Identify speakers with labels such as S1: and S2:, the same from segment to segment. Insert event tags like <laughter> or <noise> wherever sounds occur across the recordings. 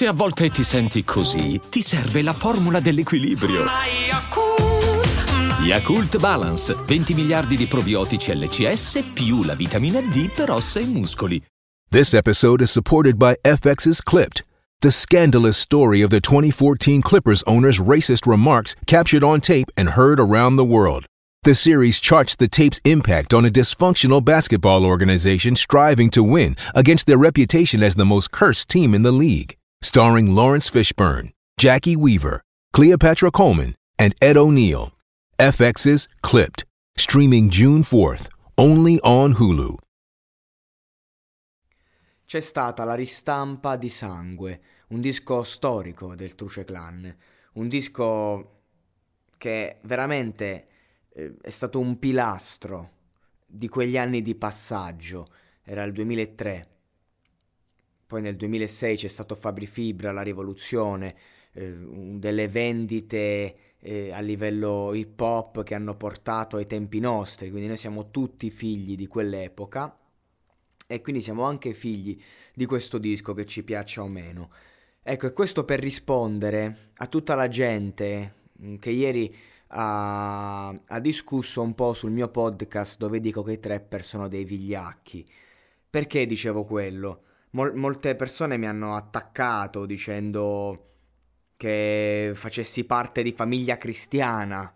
S1: Se a volte ti senti così, ti serve la formula dell'equilibrio. Yakult Balance, 20 miliardi di probiotici LCS più la vitamina D per ossa e muscoli.
S2: This episode is supported by FX's Clipped, the scandalous story of the 2014 Clippers owner's racist remarks captured on tape and heard around the world. The series charts the tape's impact on a dysfunctional basketball organization striving to win against their reputation as the most cursed team in the league. Starring Lawrence Fishburne, Jackie Weaver, Cleopatra Coleman, and Ed O'Neill. FX's Clipped, streaming June 4th, only on Hulu.
S3: C'è stata la ristampa di Sangue, un disco storico del Truce Clan, un disco che veramente eh, è stato un pilastro di quegli anni di passaggio, era il 2003. Poi nel 2006 c'è stato Fabri Fibra, la rivoluzione, eh, delle vendite eh, a livello hip hop che hanno portato ai tempi nostri, quindi noi siamo tutti figli di quell'epoca e quindi siamo anche figli di questo disco che ci piaccia o meno. Ecco, e questo per rispondere a tutta la gente mm, che ieri ha, ha discusso un po' sul mio podcast dove dico che i trapper sono dei vigliacchi. Perché dicevo quello? Mol- molte persone mi hanno attaccato dicendo che facessi parte di famiglia cristiana,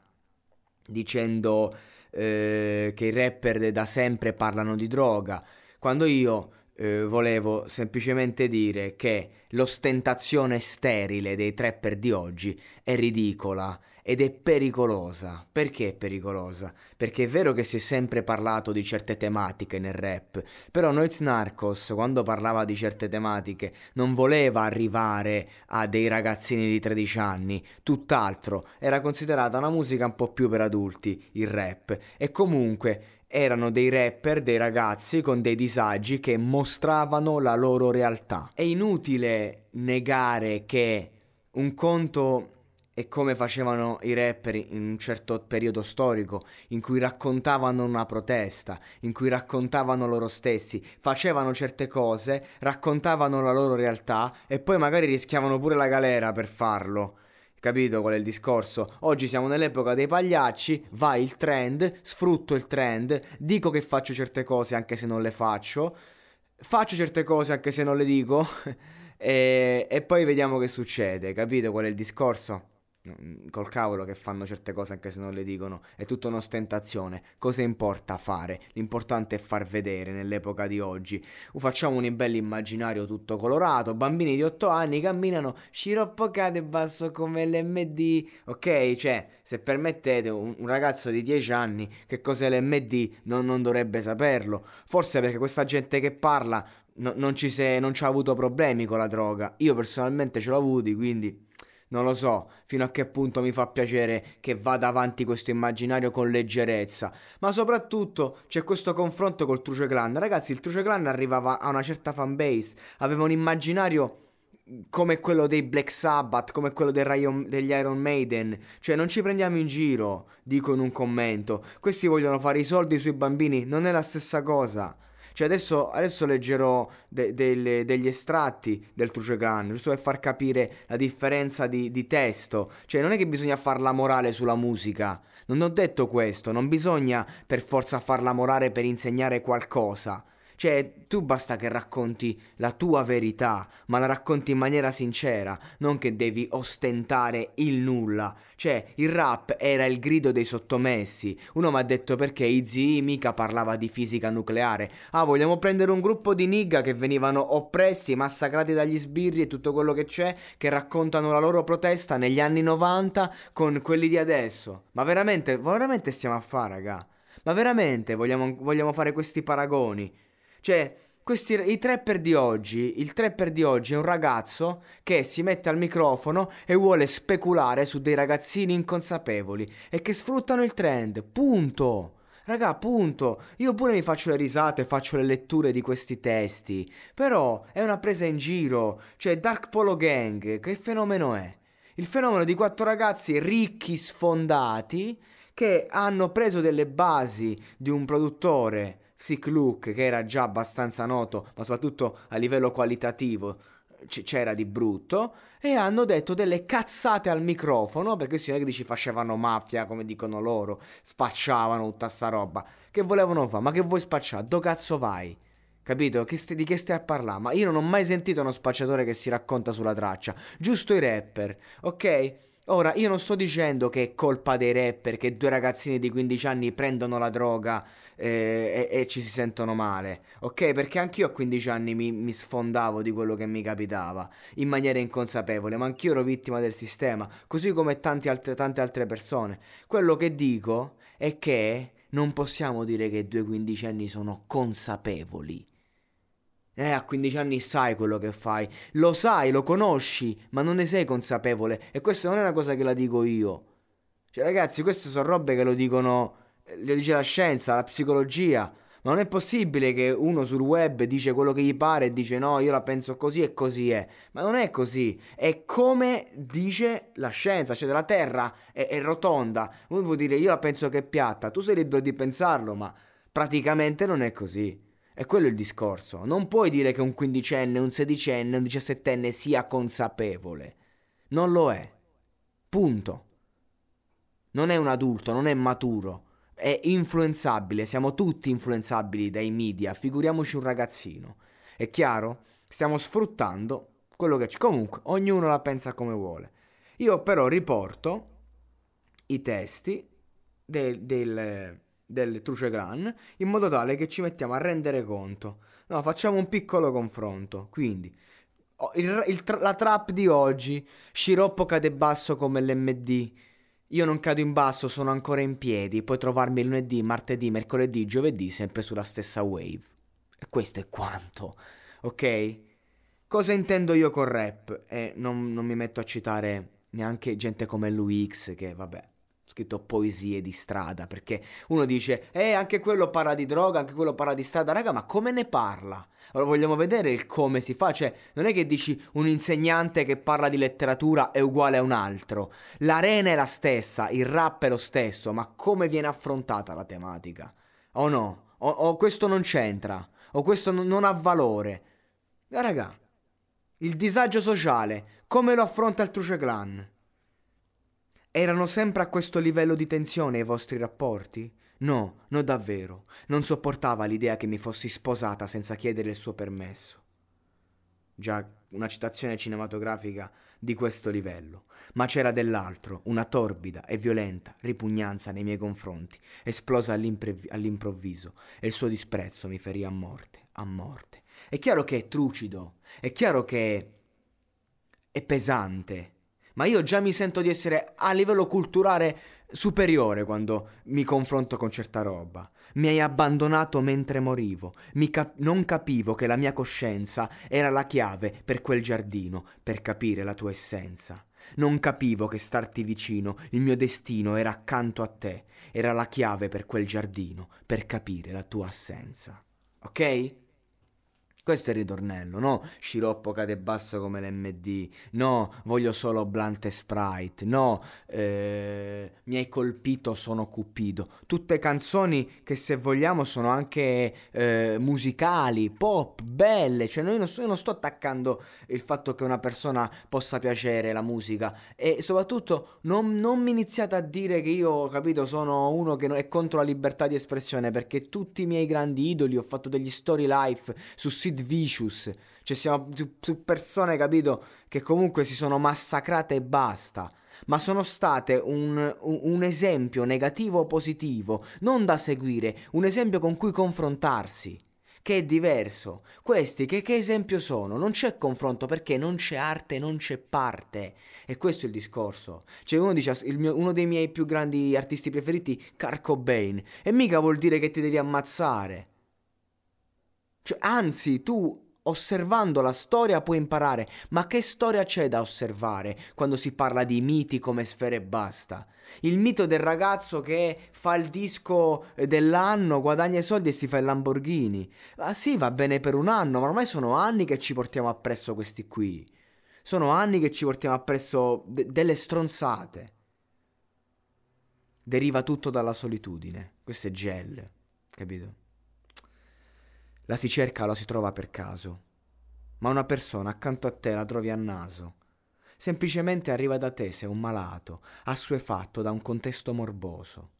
S3: dicendo eh, che i rapper da sempre parlano di droga, quando io eh, volevo semplicemente dire che l'ostentazione sterile dei trapper di oggi è ridicola ed è pericolosa. Perché è pericolosa? Perché è vero che si è sempre parlato di certe tematiche nel rap, però Noiz Narcos quando parlava di certe tematiche non voleva arrivare a dei ragazzini di 13 anni, tutt'altro, era considerata una musica un po' più per adulti, il rap, e comunque erano dei rapper, dei ragazzi con dei disagi che mostravano la loro realtà. È inutile negare che un conto e come facevano i rapper in un certo periodo storico in cui raccontavano una protesta, in cui raccontavano loro stessi, facevano certe cose, raccontavano la loro realtà e poi magari rischiavano pure la galera per farlo. Capito qual è il discorso? Oggi siamo nell'epoca dei pagliacci, va il trend, sfrutto il trend, dico che faccio certe cose anche se non le faccio, faccio certe cose anche se non le dico <laughs> e, e poi vediamo che succede, capito qual è il discorso? Mm, col cavolo che fanno certe cose anche se non le dicono, è tutta un'ostentazione. Cosa importa fare? L'importante è far vedere nell'epoca di oggi. Facciamo un bel immaginario tutto colorato, bambini di 8 anni camminano sciroppo cade basso come l'MD, ok? Cioè, se permettete, un, un ragazzo di 10 anni che cos'è l'MD non, non dovrebbe saperlo. Forse perché questa gente che parla no, non ci ha avuto problemi con la droga. Io personalmente ce l'ho avuti, quindi non lo so fino a che punto mi fa piacere che vada avanti questo immaginario con leggerezza, ma soprattutto c'è questo confronto col Truce Clan. Ragazzi, il Truce Clan arrivava a una certa fanbase, aveva un immaginario come quello dei Black Sabbath, come quello Iron, degli Iron Maiden. Cioè, non ci prendiamo in giro, dico in un commento. Questi vogliono fare i soldi sui bambini, non è la stessa cosa. Cioè adesso, adesso leggerò de, de, degli estratti del Truce Clan, giusto per far capire la differenza di, di testo. Cioè non è che bisogna far la morale sulla musica. Non ho detto questo, non bisogna per forza far la morale per insegnare qualcosa. Cioè, tu basta che racconti la tua verità, ma la racconti in maniera sincera, non che devi ostentare il nulla. Cioè, il rap era il grido dei sottomessi. Uno mi ha detto perché Izzy mica parlava di fisica nucleare. Ah, vogliamo prendere un gruppo di nigga che venivano oppressi, massacrati dagli sbirri e tutto quello che c'è, che raccontano la loro protesta negli anni 90 con quelli di adesso. Ma veramente, veramente stiamo a fare, raga? Ma veramente vogliamo, vogliamo fare questi paragoni? Cioè, questi, i trapper di oggi, il trapper di oggi è un ragazzo che si mette al microfono e vuole speculare su dei ragazzini inconsapevoli e che sfruttano il trend. Punto. Raga, punto. Io pure mi faccio le risate, faccio le letture di questi testi. Però è una presa in giro. Cioè, Dark Polo Gang, che fenomeno è? Il fenomeno di quattro ragazzi ricchi, sfondati, che hanno preso delle basi di un produttore Sick Luke, che era già abbastanza noto, ma soprattutto a livello qualitativo, c- c'era di brutto e hanno detto delle cazzate al microfono perché è che dici facevano mafia come dicono loro, spacciavano tutta sta roba. Che volevano fare? Ma che vuoi spacciare? Do cazzo vai? Capito? Che st- di che stai a parlare? Ma io non ho mai sentito uno spacciatore che si racconta sulla traccia. Giusto i rapper, ok? Ora, io non sto dicendo che è colpa dei rapper che due ragazzini di 15 anni prendono la droga eh, e, e, ci si sentono male, ok? Perché anch'io a 15 anni mi, mi, sfondavo di quello che mi capitava in maniera inconsapevole, ma anch'io ero vittima del sistema, così come altre, tante altre persone. Quello che dico è che non possiamo dire che due quindicenni sono consapevoli. Eh, a 15 anni sai quello che fai, lo sai, lo conosci, ma non ne sei consapevole. E questa non è una cosa che la dico io. Cioè, ragazzi, queste sono robe che lo dicono, eh, lo dice la scienza, la psicologia. Ma non è possibile che uno sul web dice quello che gli pare e dice no, io la penso così e così è. Ma non è così. È come dice la scienza, cioè la Terra è, è rotonda. Uno può dire io la penso che è piatta, tu sei libero di pensarlo, ma praticamente non è così. E quello il discorso. Non puoi dire che un quindicenne, un sedicenne, un diciassettenne sia consapevole. Non lo è. Punto. Non è un adulto, non è maturo. È influenzabile, siamo tutti influenzabili dai media, figuriamoci un ragazzino. È chiaro? Stiamo sfruttando quello che c'è. Comunque, ognuno la pensa come vuole. Io però riporto i testi del, del del Truce Clan in modo tale che ci mettiamo a rendere conto. No, facciamo un piccolo confronto. Quindi, il, il, la trap di oggi, Sciroppo cade basso come l'MD. Io non cado in basso, sono ancora in piedi. Puoi trovarmi lunedì, martedì, mercoledì, giovedì, sempre sulla stessa wave. E questo è quanto, ok? Cosa intendo io con rap? E non, non mi metto a citare neanche gente come Luix, che vabbè, scritto poesie di strada, perché uno dice, eh, anche quello parla di droga, anche quello parla di strada, raga, ma come ne parla? Allora vogliamo vedere il come si fa, cioè non è che dici un insegnante che parla di letteratura è uguale a un altro, l'arena è la stessa, il rap è lo stesso, ma come viene affrontata la tematica? O no? O, o questo non c'entra? O questo non, non ha valore? Raga, il disagio sociale, come lo affronta il Truce Clan? Erano sempre a questo livello di tensione i vostri rapporti? No, no davvero. Non sopportava l'idea che mi fossi sposata senza chiedere il suo permesso. Già, una citazione cinematografica di questo livello. Ma c'era dell'altro, una torbida e violenta ripugnanza nei miei confronti, esplosa all'improvviso, e il suo disprezzo mi ferì a morte, a morte. È chiaro che è trucido, è chiaro che è pesante, ma io già mi sento di essere a livello culturale superiore quando mi confronto con certa roba. Mi hai abbandonato mentre morivo. Cap- non capivo che la mia coscienza era la chiave per quel giardino, per capire la tua essenza. Non capivo che starti vicino, il mio destino era accanto a te, era la chiave per quel giardino, per capire la tua assenza. Ok? Questo è il ritornello, no? Sciroppo cade basso come l'MD, no, voglio solo Blunt e Sprite, no, eh, mi hai colpito, sono cupido. Tutte canzoni che se vogliamo sono anche eh, musicali, pop, belle, cioè non, io non sto attaccando il fatto che una persona possa piacere la musica e soprattutto non, non mi iniziate a dire che io, capito, sono uno che è contro la libertà di espressione perché tutti i miei grandi idoli ho fatto degli story life su siti Sid Vicious. Cioè siamo su persone, capito, che comunque si sono massacrate e basta. Ma sono state un, un, esempio negativo o positivo, non da seguire, un esempio con cui confrontarsi che è diverso. Questi che, che, esempio sono? Non c'è confronto perché non c'è arte, non c'è parte. E questo è il discorso. Cioè uno dice mio, uno dei miei più grandi artisti preferiti, Kurt Cobain, e mica vuol dire che ti devi ammazzare. Cioè, anzi, tu osservando la storia puoi imparare, ma che storia c'è da osservare quando si parla di miti come sfere e basta? Il mito del ragazzo che fa il disco dell'anno, guadagna i soldi e si fa il Lamborghini. Ah sì, va bene per un anno, ma ormai sono anni che ci portiamo appresso questi qui. Sono anni che ci portiamo appresso de- delle stronzate. Deriva tutto dalla solitudine. Questo è gel, capito? La si cerca o la si trova per caso, ma una persona accanto a te la trovi a naso. Semplicemente arriva da te se è un malato, assuefatto da un contesto morboso.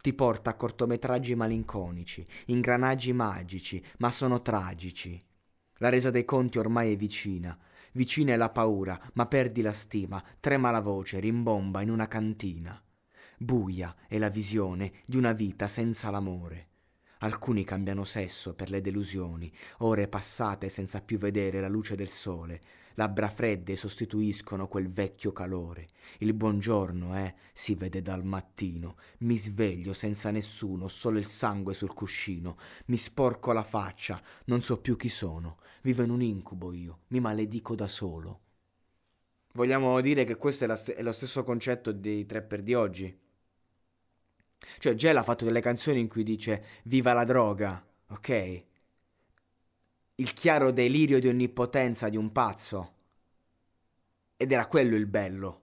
S3: Ti porta a cortometraggi malinconici, ingranaggi magici, ma sono tragici. La resa dei conti ormai è vicina. Vicina è la paura, ma perdi la stima, trema la voce, rimbomba in una cantina. Buia è la visione di una vita senza l'amore. Alcuni cambiano sesso per le delusioni, ore passate senza più vedere la luce del sole, labbra fredde sostituiscono quel vecchio calore. Il buongiorno, eh, si vede dal mattino. Mi sveglio senza nessuno, solo il sangue sul cuscino. Mi sporco la faccia, non so più chi sono. Vivo in un incubo io, mi maledico da solo. Vogliamo dire che questo è, st- è lo stesso concetto dei trapper di oggi? Cioè, Gel ha fatto delle canzoni in cui dice viva la droga, ok? Il chiaro delirio di onnipotenza di un pazzo. Ed era quello il bello.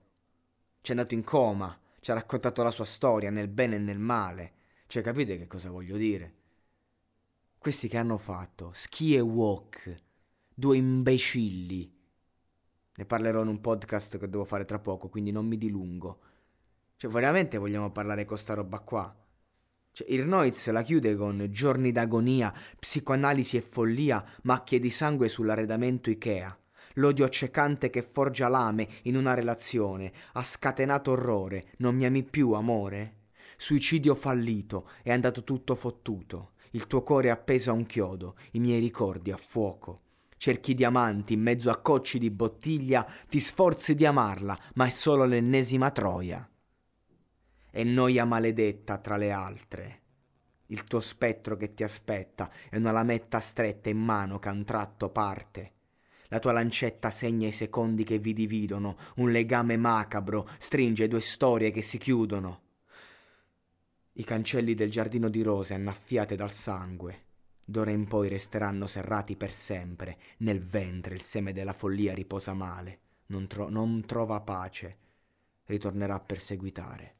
S3: Ci è andato in coma, ci ha raccontato la sua storia nel bene e nel male. Cioè, capite che cosa voglio dire? Questi che hanno fatto Ski e Walk, due imbecilli. Ne parlerò in un podcast che devo fare tra poco, quindi non mi dilungo cioè, veramente vogliamo parlare con sta roba qua? Cioè, Irnoiz la chiude con giorni d'agonia, psicoanalisi e follia, macchie di sangue sull'arredamento Ikea. L'odio accecante che forgia lame in una relazione ha scatenato orrore. Non mi ami più, amore? Suicidio fallito, è andato tutto fottuto. Il tuo cuore è appeso a un chiodo, i miei ricordi a fuoco. Cerchi diamanti in mezzo a cocci di bottiglia, ti sforzi di amarla, ma è solo l'ennesima troia e noia maledetta tra le altre. Il tuo spettro che ti aspetta è una lametta stretta in mano che a un tratto parte. La tua lancetta segna i secondi che vi dividono, un legame macabro stringe due storie che si chiudono. I cancelli del giardino di rose annaffiate dal sangue, d'ora in poi resteranno serrati per sempre, nel ventre il seme della follia riposa male, non, tro- non trova pace, ritornerà a perseguitare.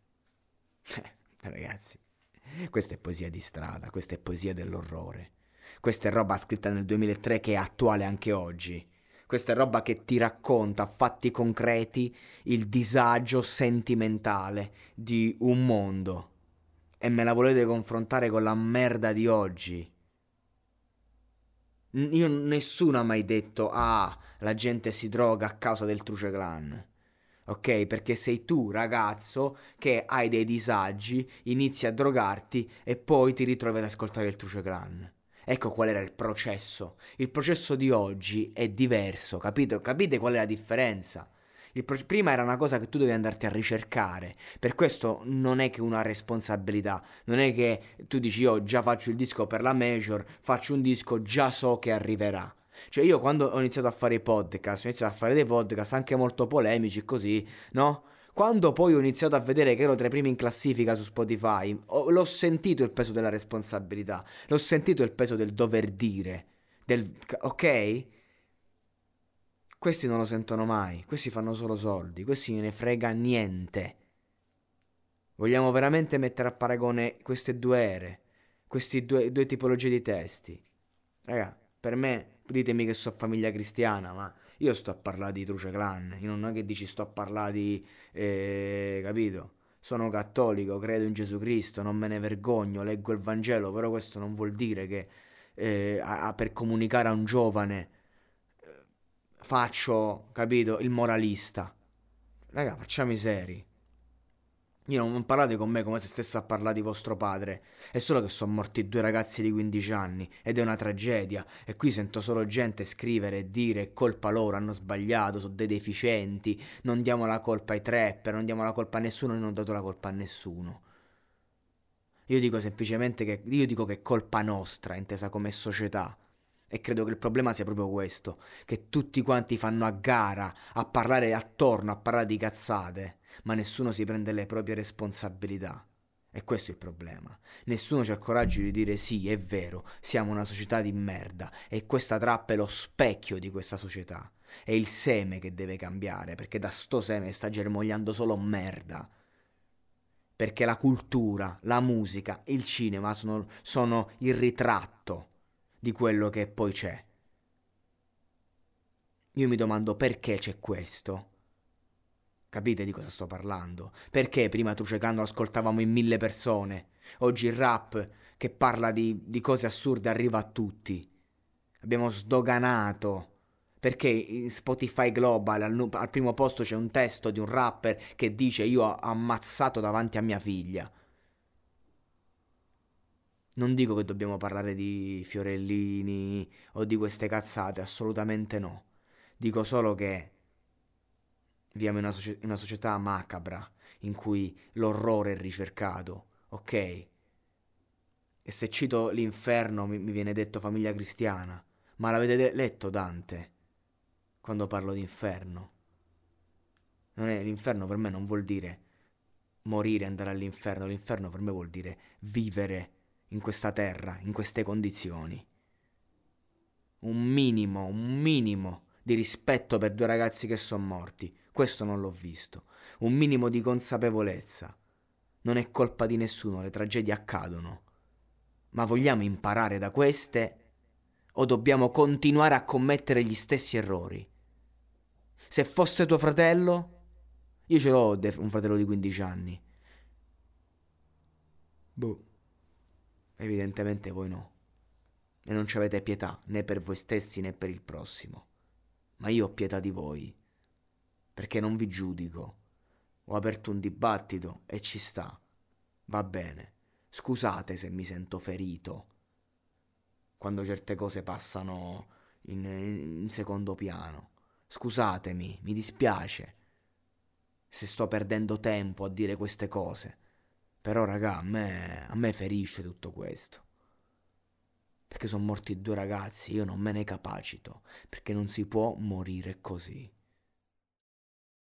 S3: Eh, ragazzi, questa è poesia di strada, questa è poesia dell'orrore. Questa è roba scritta nel 2003 che è attuale anche oggi. Questa è roba che ti racconta a fatti concreti il disagio sentimentale di un mondo. E me la volete confrontare con la merda di oggi. Io nessuno ha mai detto ah, la gente si droga a causa del Truce Clan ok? Perché sei tu, ragazzo, che hai dei disagi, inizi a drogarti e poi ti ritrovi ad ascoltare il Truce Clan. Ecco qual era il processo. Il processo di oggi è diverso, capito? Capite qual è la differenza? Prima era una cosa che tu dovevi andarti a ricercare. Per questo non è che una responsabilità. Non è che tu dici io già faccio il disco per la major, faccio un disco, già so che arriverà. Cioè io quando ho iniziato a fare i podcast, ho iniziato a fare dei podcast anche molto polemici così, no? Quando poi ho iniziato a vedere che ero tra i primi in classifica su Spotify, ho, l'ho sentito il peso della responsabilità, l'ho sentito il peso del dover dire, del, ok? Questi non lo sentono mai, questi fanno solo soldi, questi ne frega niente. Vogliamo veramente mettere a paragone queste due ere, queste due, due tipologie di testi? Raga, per me ditemi che so famiglia cristiana, ma io sto a parlare di Truce Clan, io non è che dici sto a parlare di... Eh, capito? Sono cattolico, credo in Gesù Cristo, non me ne vergogno, leggo il Vangelo, però questo non vuol dire che eh, a, a, per comunicare a un giovane eh, faccio, capito, il moralista. Raga, facciamo i seri. Io non parlate con me come se stesse a parlare di vostro padre. È solo che sono morti due ragazzi di 15 anni ed è una tragedia. E qui sento solo gente scrivere e dire è colpa loro, hanno sbagliato, sono dei deficienti. Non diamo la colpa ai trapper, non diamo la colpa a nessuno, non ho dato la colpa a nessuno. Io dico semplicemente che io dico che è colpa nostra, intesa come società. E credo che il problema sia proprio questo, che tutti quanti fanno a gara a parlare attorno, a parlare di cazzate ma nessuno si prende le proprie responsabilità. E questo è il problema. Nessuno c'ha il coraggio di dire sì, è vero, siamo una società di merda e questa trappa è lo specchio di questa società. È il seme che deve cambiare, perché da sto seme sta germogliando solo merda. Perché la cultura, la musica, il cinema sono, sono il ritratto di quello che poi c'è. Io mi domando perché c'è questo. Capite di cosa sto parlando? Perché prima Truce Clan lo ascoltavamo in mille persone? Oggi il rap che parla di, di cose assurde arriva a tutti. Abbiamo sdoganato. Perché in Spotify Global al, al, primo posto c'è un testo di un rapper che dice io ho ammazzato davanti a mia figlia. Non dico che dobbiamo parlare di fiorellini o di queste cazzate, assolutamente no. Dico solo che viviamo in una, soci- in una società macabra in cui l'orrore è ricercato, ok? E se cito l'inferno mi, mi viene detto famiglia cristiana, ma l'avete de- letto Dante quando parlo di inferno? Non è, l'inferno per me non vuol dire morire, andare all'inferno, l'inferno per me vuol dire vivere in questa terra, in queste condizioni. Un minimo, un minimo di rispetto per due ragazzi che sono morti. Questo non l'ho visto. Un minimo di consapevolezza. Non è colpa di nessuno, le tragedie accadono. Ma vogliamo imparare da queste o dobbiamo continuare a commettere gli stessi errori? Se fosse tuo fratello, io ce l'ho un fratello di 15 anni. Boh. Evidentemente voi no. E non ci avete pietà né per voi stessi né per il prossimo. Ma io ho pietà di voi, perché non vi giudico. Ho aperto un dibattito e ci sta. Va bene. Scusate se mi sento ferito. Quando certe cose passano in, in secondo piano. Scusatemi, mi dispiace se sto perdendo tempo a dire queste cose. Però, raga, a me, a me ferisce tutto questo. Perché sono morti due ragazzi, io non me ne capacito, perché non si può morire così.